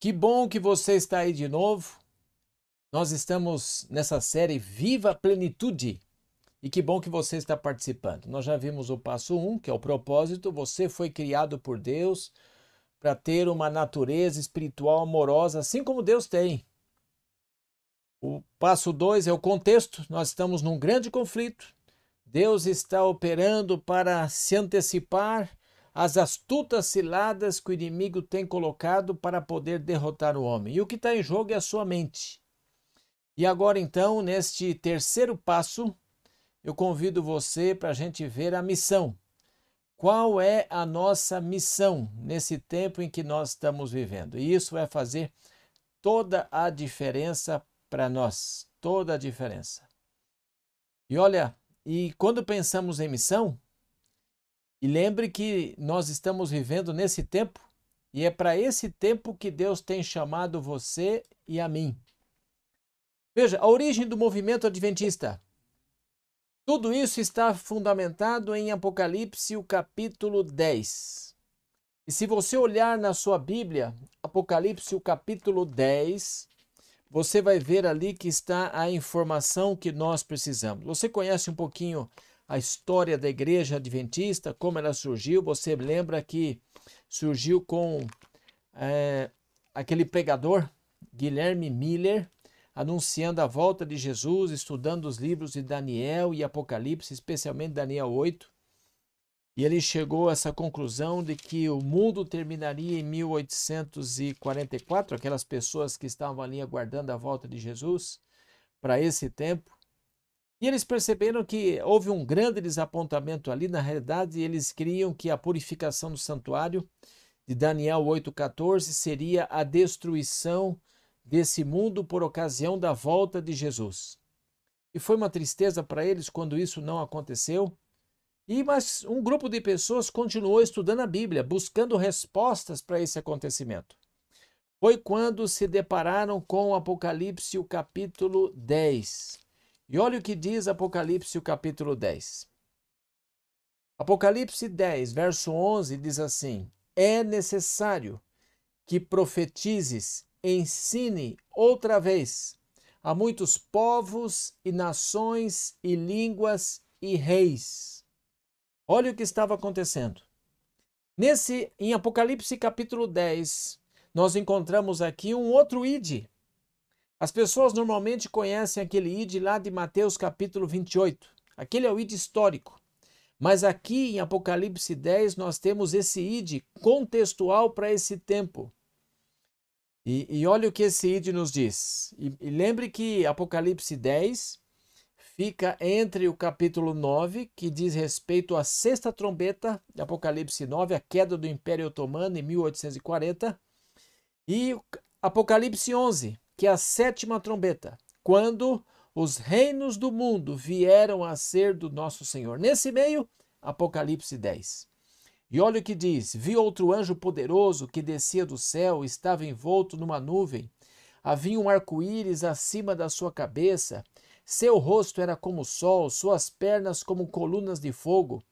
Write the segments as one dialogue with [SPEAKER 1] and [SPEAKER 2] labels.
[SPEAKER 1] Que bom que você está aí de novo. Nós estamos nessa série Viva a Plenitude. E que bom que você está participando. Nós já vimos o passo 1, um, que é o propósito. Você foi criado por Deus para ter uma natureza espiritual amorosa, assim como Deus tem. O passo 2 é o contexto. Nós estamos num grande conflito. Deus está operando para se antecipar as astutas ciladas que o inimigo tem colocado para poder derrotar o homem. E o que está em jogo é a sua mente. E agora, então, neste terceiro passo, eu convido você para a gente ver a missão. Qual é a nossa missão nesse tempo em que nós estamos vivendo? E isso vai fazer toda a diferença para nós. Toda a diferença. E olha, e quando pensamos em missão, e lembre que nós estamos vivendo nesse tempo e é para esse tempo que Deus tem chamado você e a mim. Veja, a origem do movimento adventista. Tudo isso está fundamentado em Apocalipse, o capítulo 10. E se você olhar na sua Bíblia, Apocalipse, o capítulo 10, você vai ver ali que está a informação que nós precisamos. Você conhece um pouquinho a história da igreja adventista, como ela surgiu. Você lembra que surgiu com é, aquele pregador, Guilherme Miller, anunciando a volta de Jesus, estudando os livros de Daniel e Apocalipse, especialmente Daniel 8. E ele chegou a essa conclusão de que o mundo terminaria em 1844, aquelas pessoas que estavam ali aguardando a volta de Jesus para esse tempo. E eles perceberam que houve um grande desapontamento ali. Na realidade, eles criam que a purificação do santuário de Daniel 8,14 seria a destruição desse mundo por ocasião da volta de Jesus. E foi uma tristeza para eles quando isso não aconteceu. E mas um grupo de pessoas continuou estudando a Bíblia, buscando respostas para esse acontecimento. Foi quando se depararam com Apocalipse, o capítulo 10. E olha o que diz Apocalipse, capítulo 10. Apocalipse 10, verso 11 diz assim: É necessário que profetizes, ensine outra vez a muitos povos e nações e línguas e reis. Olha o que estava acontecendo. Nesse em Apocalipse capítulo 10, nós encontramos aqui um outro ide, as pessoas normalmente conhecem aquele id lá de Mateus capítulo 28. Aquele é o id histórico. Mas aqui em Apocalipse 10 nós temos esse id contextual para esse tempo. E, e, olha o que esse id nos diz. E, e lembre que Apocalipse 10 fica entre o capítulo 9, que diz respeito à sexta trombeta de Apocalipse 9, a queda do Império Otomano em 1840, e Apocalipse 11, que é a sétima trombeta, quando os reinos do mundo vieram a ser do nosso Senhor. Nesse meio, Apocalipse 10. E olha o que diz: Vi outro anjo poderoso que descia do céu, estava envolto numa nuvem. Havia um arco-íris acima da sua cabeça. Seu rosto era como o sol, suas pernas como colunas de fogo.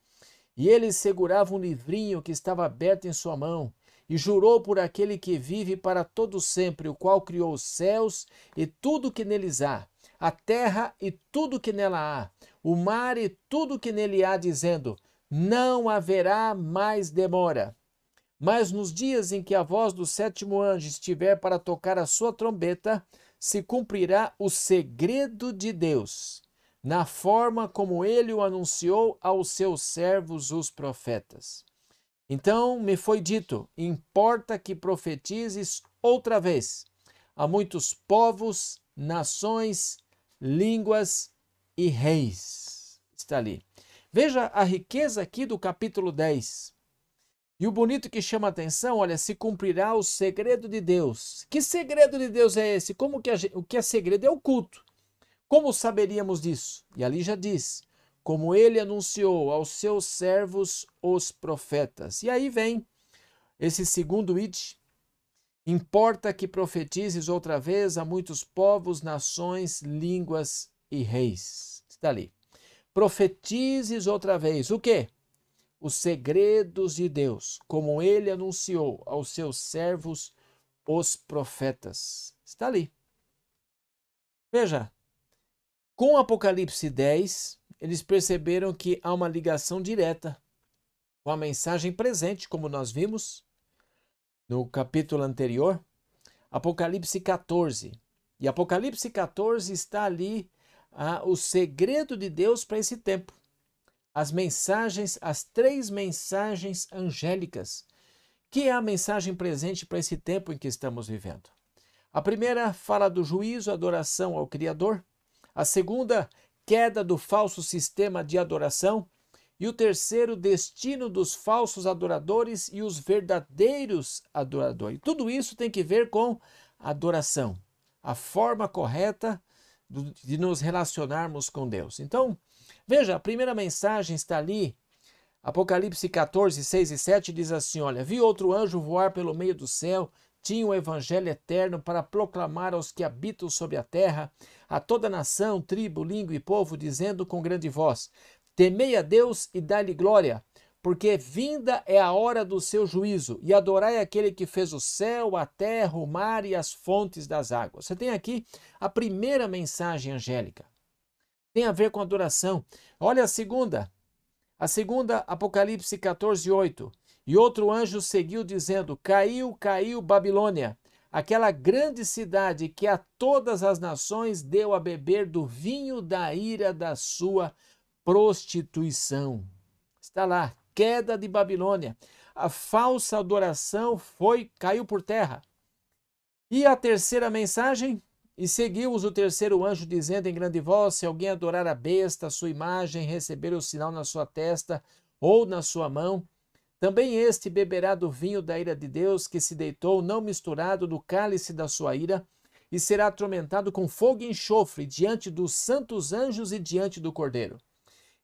[SPEAKER 1] E ele segurava um livrinho que estava aberto em sua mão e jurou por aquele que vive para todo sempre, o qual criou os céus e tudo que neles há, a terra e tudo que nela há, o mar e tudo que nele há, dizendo: Não haverá mais demora. Mas nos dias em que a voz do sétimo anjo estiver para tocar a sua trombeta, se cumprirá o segredo de Deus, na forma como ele o anunciou aos seus servos, os profetas. Então me foi dito: importa que profetizes outra vez a muitos povos, nações, línguas e reis. Está ali. Veja a riqueza aqui do capítulo 10. E o bonito que chama a atenção, olha, se cumprirá o segredo de Deus. Que segredo de Deus é esse? Como que a, o que é segredo é o culto. Como saberíamos disso? E ali já diz: como ele anunciou aos seus servos, os profetas. E aí vem esse segundo id. Importa que profetizes outra vez a muitos povos, nações, línguas e reis. Está ali. Profetizes outra vez o quê? Os segredos de Deus, como ele anunciou aos seus servos, os profetas. Está ali. Veja, com Apocalipse 10, eles perceberam que há uma ligação direta com a mensagem presente, como nós vimos no capítulo anterior, Apocalipse 14. E Apocalipse 14 está ali ah, o segredo de Deus para esse tempo. As mensagens, as três mensagens angélicas, que é a mensagem presente para esse tempo em que estamos vivendo. A primeira fala do juízo, adoração ao Criador. A segunda, queda do falso sistema de adoração. E o terceiro, destino dos falsos adoradores e os verdadeiros adoradores. Tudo isso tem que ver com adoração, a forma correta de nos relacionarmos com Deus. Então, veja, a primeira mensagem está ali, Apocalipse 14, 6 e 7 diz assim: Olha, vi outro anjo voar pelo meio do céu, tinha o evangelho eterno para proclamar aos que habitam sobre a terra, a toda nação, tribo, língua e povo, dizendo com grande voz: Temei a Deus e dai-lhe glória, porque vinda é a hora do seu juízo, e adorai aquele que fez o céu, a terra, o mar e as fontes das águas. Você tem aqui a primeira mensagem angélica. Tem a ver com adoração. Olha a segunda. A segunda, Apocalipse 14, 8. E outro anjo seguiu dizendo: Caiu, caiu Babilônia, aquela grande cidade que a todas as nações deu a beber do vinho da ira da sua prostituição. Está lá, queda de Babilônia. A falsa adoração foi caiu por terra. E a terceira mensagem, e seguiu-os o terceiro anjo dizendo em grande voz: se alguém adorar a besta, a sua imagem, receber o sinal na sua testa ou na sua mão, também este beberá do vinho da ira de Deus, que se deitou, não misturado, do cálice da sua ira, e será atormentado com fogo e enxofre diante dos santos anjos e diante do Cordeiro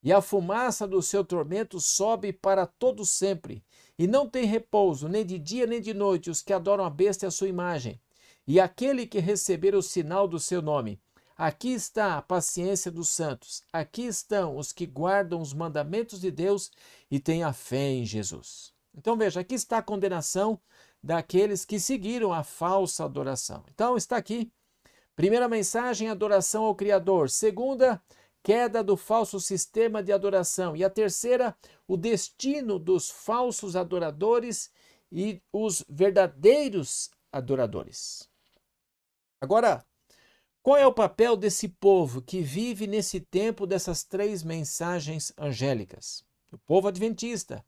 [SPEAKER 1] e a fumaça do seu tormento sobe para todo sempre, e não tem repouso, nem de dia nem de noite, os que adoram a besta e a sua imagem, e aquele que receber o sinal do seu nome. Aqui está a paciência dos santos, aqui estão os que guardam os mandamentos de Deus e têm a fé em Jesus. Então veja, aqui está a condenação daqueles que seguiram a falsa adoração. Então está aqui. Primeira mensagem, adoração ao Criador. Segunda, queda do falso sistema de adoração. E a terceira, o destino dos falsos adoradores e os verdadeiros adoradores. Agora, qual é o papel desse povo que vive nesse tempo dessas três mensagens angélicas? O povo adventista.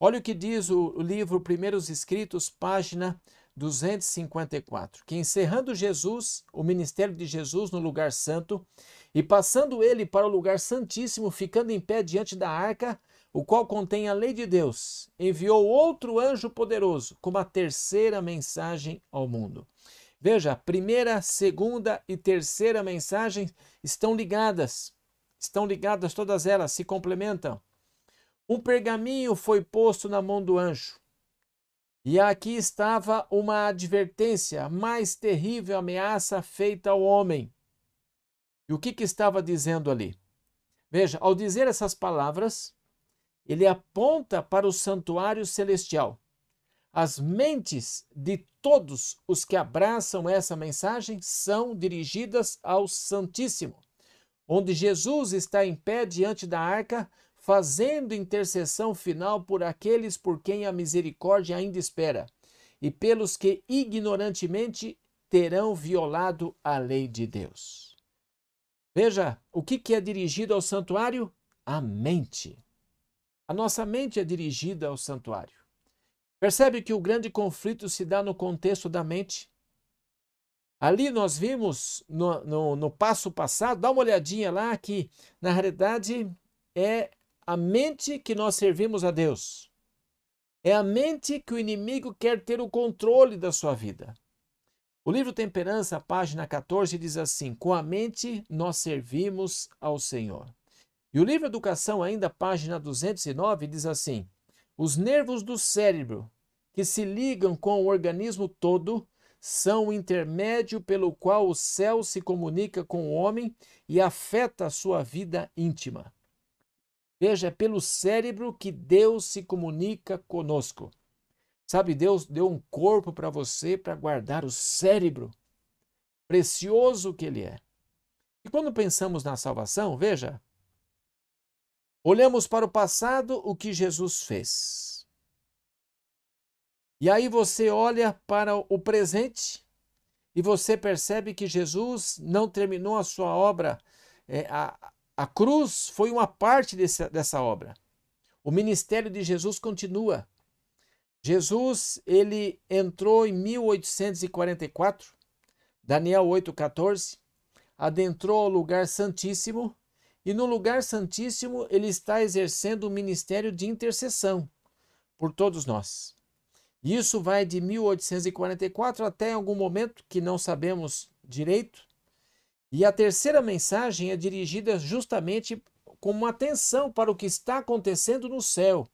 [SPEAKER 1] Olha o que diz o livro Primeiros Escritos, página 254, que encerrando Jesus, o ministério de Jesus no lugar santo, e passando ele para o lugar santíssimo, ficando em pé diante da arca, o qual contém a lei de Deus, enviou outro anjo poderoso, como a terceira mensagem ao mundo. Veja, primeira, segunda e terceira mensagem estão ligadas. Estão ligadas todas elas, se complementam. Um pergaminho foi posto na mão do anjo. E aqui estava uma advertência, mais terrível ameaça feita ao homem. E o que, que estava dizendo ali? Veja, ao dizer essas palavras, ele aponta para o santuário celestial. As mentes de todos os que abraçam essa mensagem são dirigidas ao Santíssimo, onde Jesus está em pé diante da arca, fazendo intercessão final por aqueles por quem a misericórdia ainda espera e pelos que ignorantemente terão violado a lei de Deus. Veja, o que, é dirigido ao santuário? A mente. A nossa mente é dirigida ao santuário. Percebe que o grande conflito se dá no contexto da mente? Ali nós vimos no, no, no, passo passado, dá uma olhadinha lá, que na realidade é a mente que nós servimos a Deus. É a mente que o inimigo quer ter o controle da sua vida. O livro Temperança, página 14, diz assim: Com a mente nós servimos ao Senhor. E o livro Educação, ainda, página 209, diz assim: Os nervos do cérebro que se ligam com o organismo todo são o intermédio pelo qual o céu se comunica com o homem e afeta a sua vida íntima. Veja, é pelo cérebro que Deus se comunica conosco. Sabe, Deus deu um corpo para você para guardar o cérebro, precioso que ele é. E quando pensamos na salvação, veja, olhamos para o passado, o que Jesus fez. E aí você olha para o presente e você percebe que Jesus não terminou a sua obra. É, a, a cruz foi uma parte desse, dessa obra. O ministério de Jesus continua. Jesus, ele entrou em 1844, Daniel 8,14, adentrou ao lugar santíssimo e no lugar santíssimo ele está exercendo o ministério de intercessão por todos nós. Isso vai de 1844 até algum momento que não sabemos direito. E a terceira mensagem é dirigida justamente com atenção para o que está acontecendo no céu.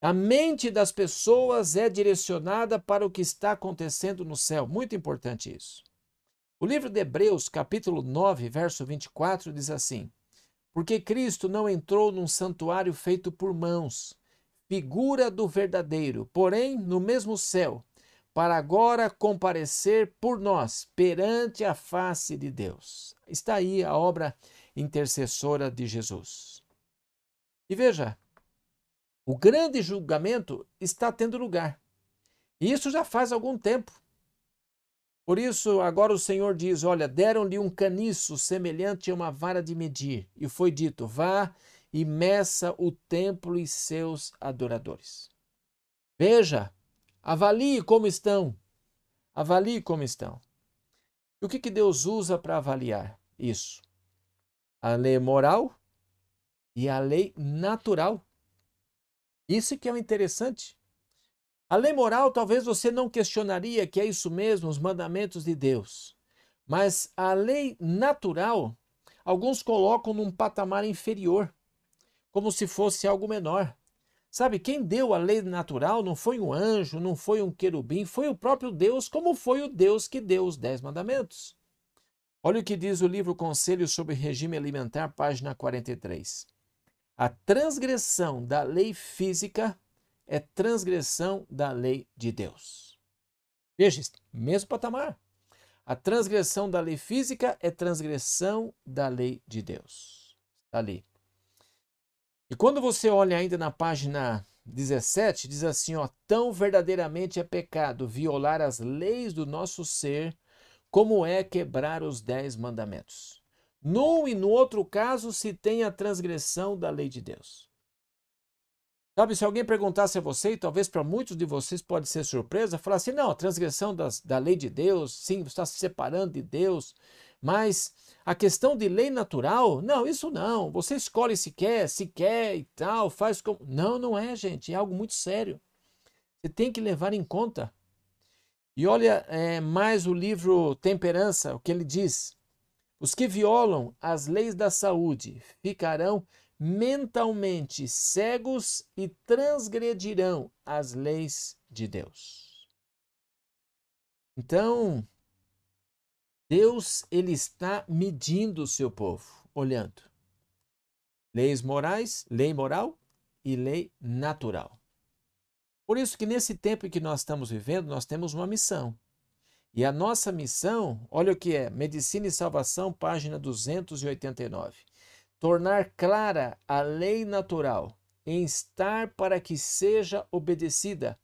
[SPEAKER 1] A mente das pessoas é direcionada para o que está acontecendo no céu. Muito importante isso. O livro de Hebreus, capítulo 9, verso 24, diz assim: Porque Cristo não entrou num santuário feito por mãos, figura do verdadeiro, porém no mesmo céu, para agora comparecer por nós perante a face de Deus. Está aí a obra intercessora de Jesus. E veja, o grande julgamento está tendo lugar. E isso já faz algum tempo. Por isso, agora o Senhor diz: Olha, deram-lhe um caniço semelhante a uma vara de medir, e foi dito: Vá e meça o templo e seus adoradores. Veja, avalie como estão. Avalie como estão. E o que, que Deus usa para avaliar isso? A lei moral e a lei natural. Isso que é o interessante. A lei moral, talvez você não questionaria que é isso mesmo, os mandamentos de Deus. Mas a lei natural, alguns colocam num patamar inferior, como se fosse algo menor. Sabe, quem deu a lei natural não foi um anjo, não foi um querubim, foi o próprio Deus, como foi o Deus que deu os dez mandamentos. Olha o que diz o livro Conselho sobre Regime Alimentar, página 43. A transgressão da lei física é transgressão da lei de Deus. Veja, mesmo patamar. A transgressão da lei física é transgressão da lei de Deus. Está ali. E quando você olha ainda na página 17, diz assim: ó, tão verdadeiramente é pecado violar as leis do nosso ser, como é quebrar os dez mandamentos. Num e no outro caso se tem a transgressão da lei de Deus. Sabe, se alguém perguntasse a você, e talvez para muitos de vocês pode ser surpresa, falar assim: não, a transgressão das, da lei de Deus, sim, você está se separando de Deus, mas a questão de lei natural, não, isso não. Você escolhe se quer, se quer e tal, faz como. Não, não é, gente, é algo muito sério. Você tem que levar em conta. E olha é, mais o livro Temperança, o que ele diz. Os que violam as leis da saúde ficarão mentalmente cegos e transgredirão as leis de Deus. Então, Deus ele está medindo o seu povo, olhando. Leis morais, lei moral e lei natural. Por isso que nesse tempo em que nós estamos vivendo, nós temos uma missão. E a nossa missão, olha o que é: Medicina e Salvação, página 289. Tornar clara a lei natural, em estar para que seja obedecida.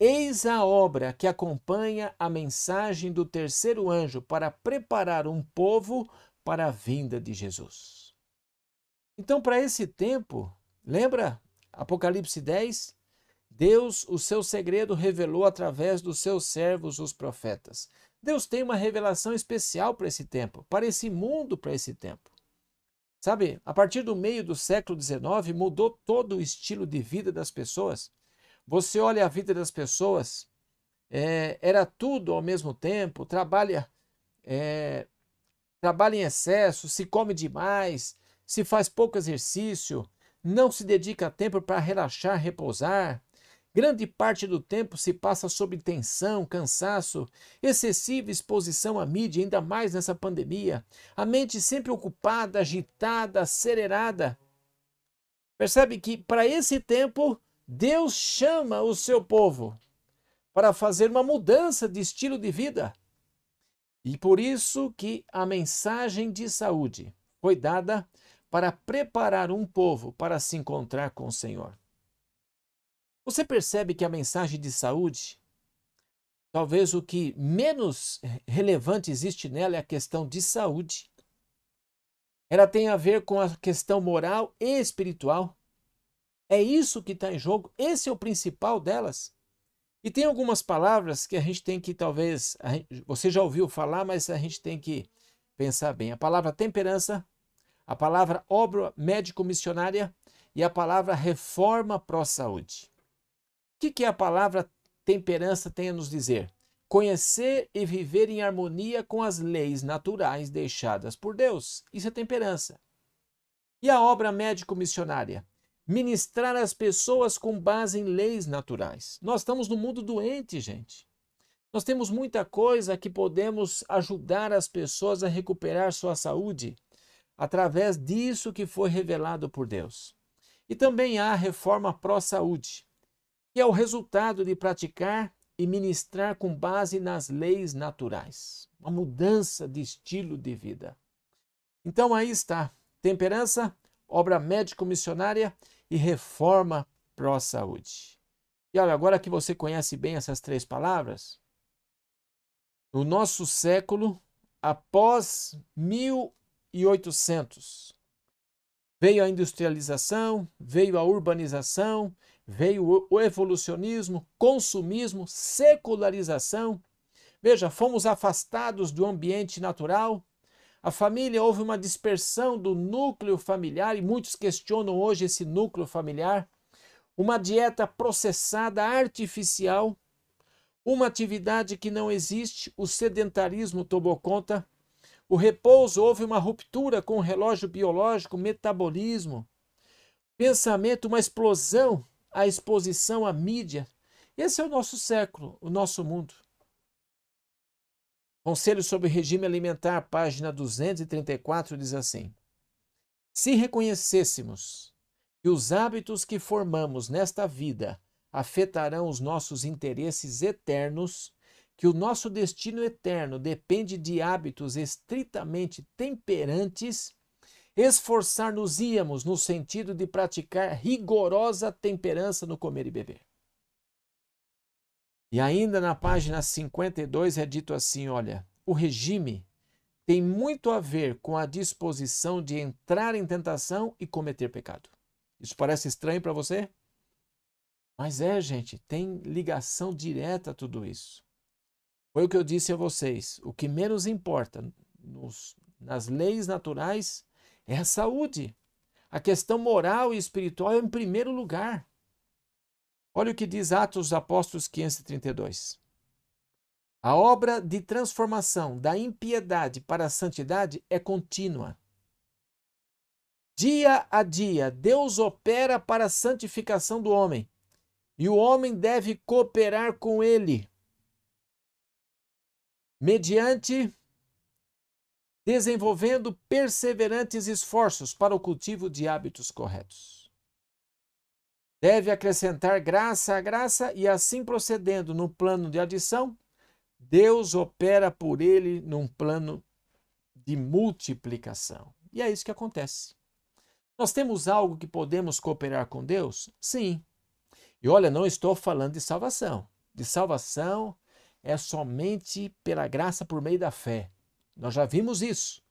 [SPEAKER 1] Eis a obra que acompanha a mensagem do terceiro anjo para preparar um povo para a vinda de Jesus. Então, para esse tempo, lembra Apocalipse 10? Deus, o seu segredo, revelou através dos seus servos, os profetas. Deus tem uma revelação especial para esse tempo, para esse mundo, para esse tempo. Sabe, a partir do meio do século XIX, mudou todo o estilo de vida das pessoas. Você olha a vida das pessoas, é, era tudo ao mesmo tempo, trabalha, é, trabalha em excesso, se come demais, se faz pouco exercício, não se dedica tempo para relaxar, repousar, Grande parte do tempo se passa sob tensão, cansaço, excessiva exposição à mídia, ainda mais nessa pandemia. A mente sempre ocupada, agitada, acelerada. Percebe que para esse tempo Deus chama o seu povo para fazer uma mudança de estilo de vida. E por isso que a mensagem de saúde foi dada para preparar um povo para se encontrar com o Senhor. Você percebe que a mensagem de saúde, talvez o que menos relevante existe nela é a questão de saúde. Ela tem a ver com a questão moral e espiritual. É isso que está em jogo, esse é o principal delas. E tem algumas palavras que a gente tem que, talvez, gente, você já ouviu falar, mas a gente tem que pensar bem. A palavra temperança, a palavra obra médico-missionária e a palavra reforma pró-saúde. O que, que a palavra temperança tem a nos dizer? Conhecer e viver em harmonia com as leis naturais deixadas por Deus. Isso é temperança. E a obra médico-missionária? Ministrar as pessoas com base em leis naturais. Nós estamos no mundo doente, gente. Nós temos muita coisa que podemos ajudar as pessoas a recuperar sua saúde através disso que foi revelado por Deus. E também há a reforma pró-saúde, que é o resultado de praticar e ministrar com base nas leis naturais, uma mudança de estilo de vida. Então aí está, temperança, obra médico-missionária e reforma pró-saúde. E olha, agora que você conhece bem essas três palavras, no nosso século, após mil 1800. Veio a industrialização, veio a urbanização, veio o evolucionismo, consumismo, secularização. Veja, fomos afastados do ambiente natural. A família houve uma dispersão do núcleo familiar e muitos questionam hoje esse núcleo familiar. Uma dieta processada artificial, uma atividade que não existe, o sedentarismo tomou conta o repouso houve uma ruptura com o relógio biológico, metabolismo, pensamento, uma explosão, a exposição à mídia. Esse é o nosso século, o nosso mundo. Conselho sobre regime alimentar, página 234, diz assim: Se reconhecêssemos que os hábitos que formamos nesta vida afetarão os nossos interesses eternos, que o nosso destino eterno depende de hábitos estritamente temperantes, esforçar-nos-íamos no sentido de praticar rigorosa temperança no comer e beber. E ainda na página 52 é dito assim: olha, o regime tem muito a ver com a disposição de entrar em tentação e cometer pecado. Isso parece estranho para você? Mas é, gente, tem ligação direta a tudo isso. Foi o que eu disse a vocês. O que menos importa nos, nas leis naturais é a saúde. A questão moral e espiritual é em primeiro lugar. Olha o que diz Atos dos Apóstolos 532. A obra de transformação da impiedade para a santidade é contínua. Dia a dia, Deus opera para a santificação do homem, e o homem deve cooperar com ele mediante desenvolvendo perseverantes esforços para o cultivo de hábitos corretos. Deve acrescentar graça a graça e assim procedendo no plano de adição, Deus opera por ele num plano de multiplicação. E é isso que acontece. Nós temos algo que podemos cooperar com Deus? Sim. E olha, não estou falando de salvação. De salvação é somente pela graça por meio da fé. Nós já vimos isso.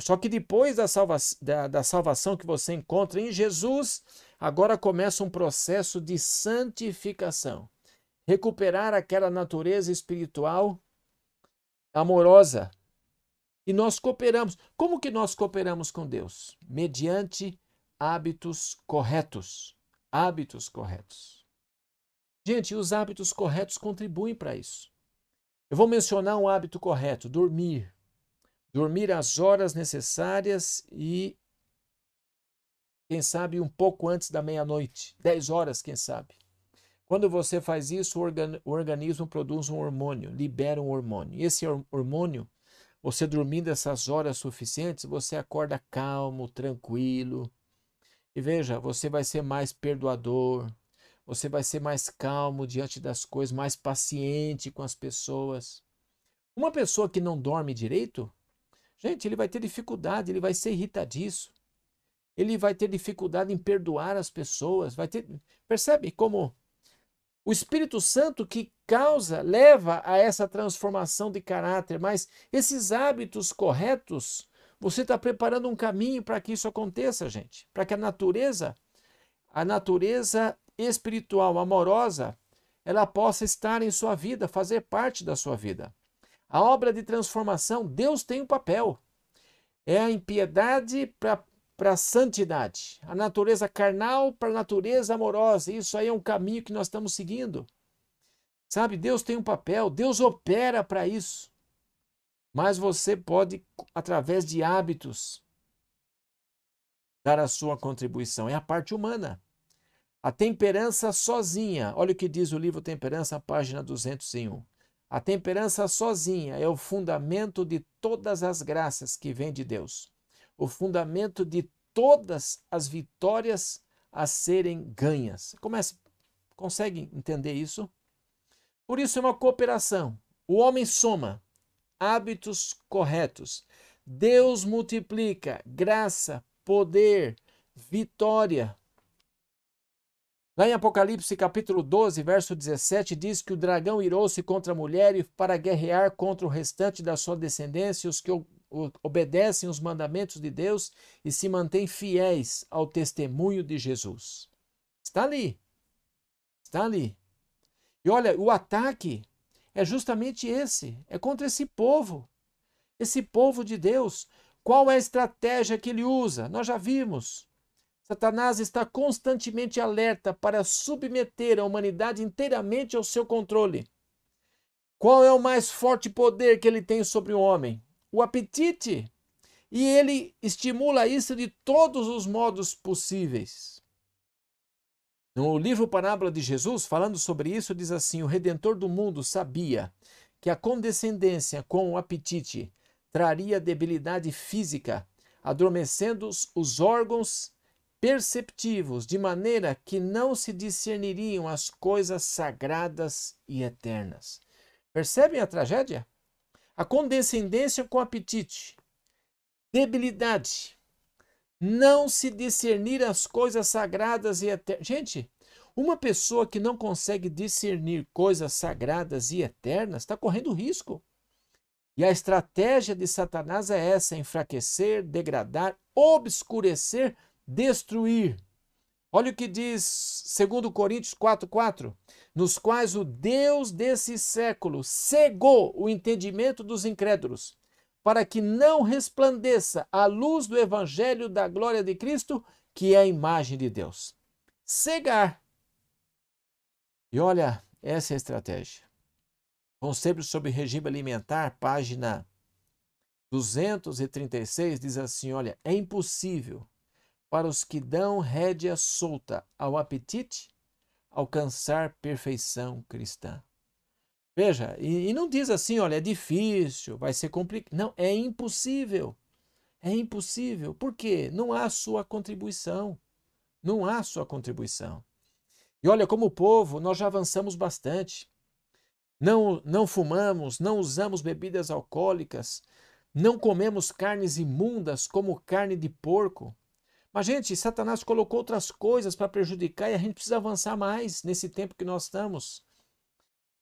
[SPEAKER 1] Só que depois da, salva da, da salvação que você encontra em Jesus, agora começa um processo de santificação. Recuperar aquela natureza espiritual amorosa. E nós cooperamos. Como que nós cooperamos com Deus? Mediante hábitos corretos. Hábitos corretos. Gente, os hábitos corretos contribuem para isso. Eu vou mencionar um hábito correto: dormir. Dormir as horas necessárias e, quem sabe, um pouco antes da meia-noite, 10 horas, quem sabe. Quando você faz isso, o, organ o organismo produz um hormônio, libera um hormônio. E esse hormônio, você dormindo essas horas suficientes, você acorda calmo, tranquilo. E veja, você vai ser mais perdoador, você vai ser mais calmo diante das coisas, mais paciente com as pessoas. Uma pessoa que não dorme direito, gente, ele vai ter dificuldade, ele vai ser irritadiço. Ele vai ter dificuldade em perdoar as pessoas, vai ter, percebe como o Espírito Santo que causa, leva a essa transformação de caráter, mas esses hábitos corretos, você está preparando um caminho para que isso aconteça, gente, para que a natureza, a natureza espiritual, amorosa, ela possa estar em sua vida, fazer parte da sua vida. A obra de transformação, Deus tem um papel. É a impiedade para a santidade, a natureza carnal para a natureza amorosa. Isso aí é um caminho que nós estamos seguindo. Sabe, Deus tem um papel, Deus opera para isso. Mas você pode, através de hábitos, dar a sua contribuição. É a parte humana. A temperança sozinha, olha o que diz o livro Temperança, página 201. A temperança sozinha é o fundamento de todas as graças que vêm de Deus, o fundamento de todas as vitórias a serem ganhas. Começa, consegue entender isso? Por isso é uma cooperação. O homem soma hábitos corretos. Deus multiplica graça, poder, vitória. Lá em Apocalipse capítulo 12, verso 17, diz que o dragão irou-se contra a mulher e para guerrear contra o restante da sua descendência, os que obedecem os mandamentos de Deus e se mantêm fiéis ao testemunho de Jesus. Está ali. Está ali. E olha, o ataque é justamente esse, é contra esse povo. Esse povo de Deus. Qual é a estratégia que ele usa? Nós já vimos. Satanás está constantemente alerta para submeter a humanidade inteiramente ao seu controle. Qual é o mais forte poder que ele tem sobre o homem? O apetite. E ele estimula isso de todos os modos possíveis. No livro Parábola de Jesus, falando sobre isso, diz assim: O redentor do mundo sabia que a condescendência com o apetite traria debilidade física, adormecendo os órgãos perceptivos, de maneira que não se discerniriam as coisas sagradas e eternas. Percebem a tragédia? A condescendência com apetite, debilidade, não se discernir as coisas sagradas e eternas. Gente, uma pessoa que não consegue discernir coisas sagradas e eternas está correndo risco. E a estratégia de Satanás é essa: enfraquecer, degradar, obscurecer destruir. Olha o que diz 2 Coríntios 4,4: nos quais o Deus desse século cegou o entendimento dos incrédulos, para que não resplandeça a luz do evangelho da glória de Cristo, que é a imagem de Deus. Cegar. E olha, essa é a estratégia. Conselho sobre regime alimentar, página 236, diz assim: olha, é impossível para os que dão rédea solta ao apetite, alcançar perfeição cristã. Veja, e, e, não diz assim, olha, é difícil, vai ser complicado. Não, é impossível. É impossível. Por quê? Não há sua contribuição. Não há sua contribuição. E olha, como povo, nós já avançamos bastante. Não, não fumamos, não usamos bebidas alcoólicas, não comemos carnes imundas como carne de porco. Mas, gente, Satanás colocou outras coisas para prejudicar e a gente precisa avançar mais nesse tempo que nós estamos.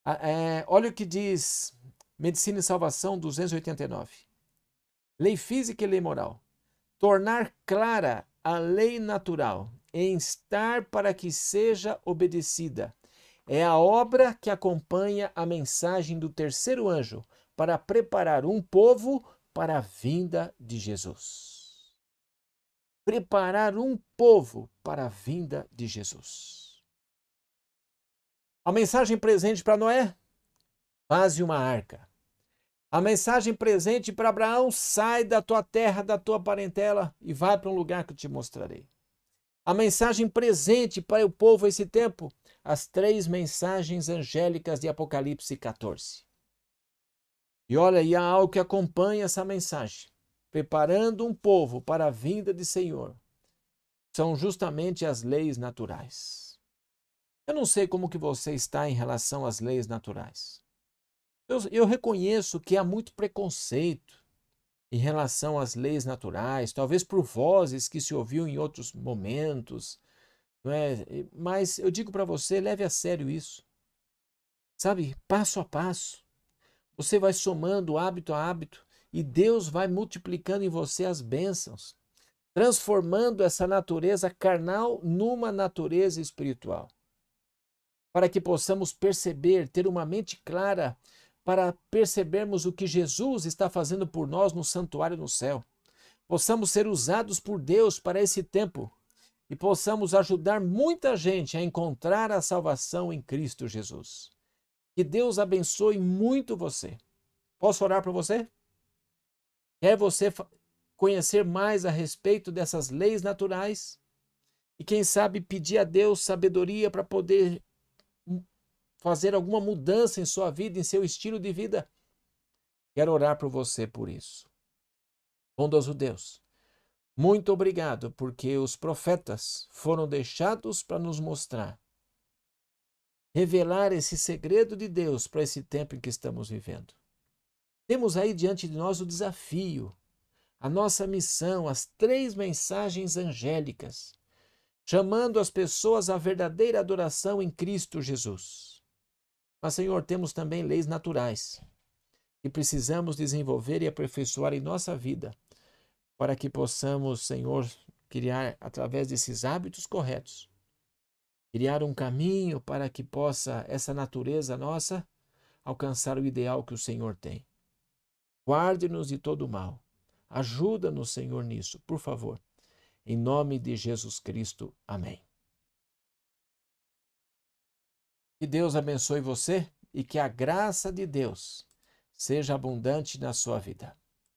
[SPEAKER 1] É, olha o que diz Medicina e Salvação 289. Lei física e lei moral. Tornar clara a lei natural em estar para que seja obedecida. É a obra que acompanha a mensagem do terceiro anjo para preparar um povo para a vinda de Jesus preparar um povo para a vinda de Jesus. A mensagem presente para Noé: faze uma arca. A mensagem presente para Abraão: sai da tua terra, da tua parentela e vai para um lugar que eu te mostrarei. A mensagem presente para o povo esse tempo: as três mensagens angélicas de Apocalipse 14. E olha, e há algo que acompanha essa mensagem preparando um povo para a vinda de Senhor, são justamente as leis naturais. Eu não sei como que você está em relação às leis naturais. Eu, eu reconheço que há muito preconceito em relação às leis naturais, talvez por vozes que se ouviu em outros momentos, não é? mas eu digo para você, leve a sério isso. Sabe, passo a passo. Você vai somando hábito a hábito e Deus vai multiplicando em você as bênçãos, transformando essa natureza carnal numa natureza espiritual para que possamos perceber, ter uma mente clara para percebermos o que Jesus está fazendo por nós no santuário no céu. Possamos ser usados por Deus para esse tempo e possamos ajudar muita gente a encontrar a salvação em Cristo Jesus. Que Deus abençoe muito você. Posso orar para você? Quer você conhecer mais a respeito dessas leis naturais? E quem sabe pedir a Deus sabedoria para poder fazer alguma mudança em sua vida, em seu estilo de vida, quero orar por você por isso. Bondoso Deus, muito obrigado porque os profetas foram deixados para nos mostrar, revelar esse segredo de Deus para esse tempo em que estamos vivendo. Temos aí diante de nós o desafio, a nossa missão, as três mensagens angélicas, chamando as pessoas à verdadeira adoração em Cristo Jesus. Mas, Senhor, temos também leis naturais que precisamos desenvolver e aperfeiçoar em nossa vida para que possamos, Senhor, criar através desses hábitos corretos, criar um caminho para que possa essa natureza nossa alcançar o ideal que o Senhor tem. Guarde-nos de todo mal. Ajuda-nos, Senhor, nisso, por favor. Em nome de Jesus Cristo. Amém. Que Deus abençoe você e que a graça de Deus seja abundante na sua vida.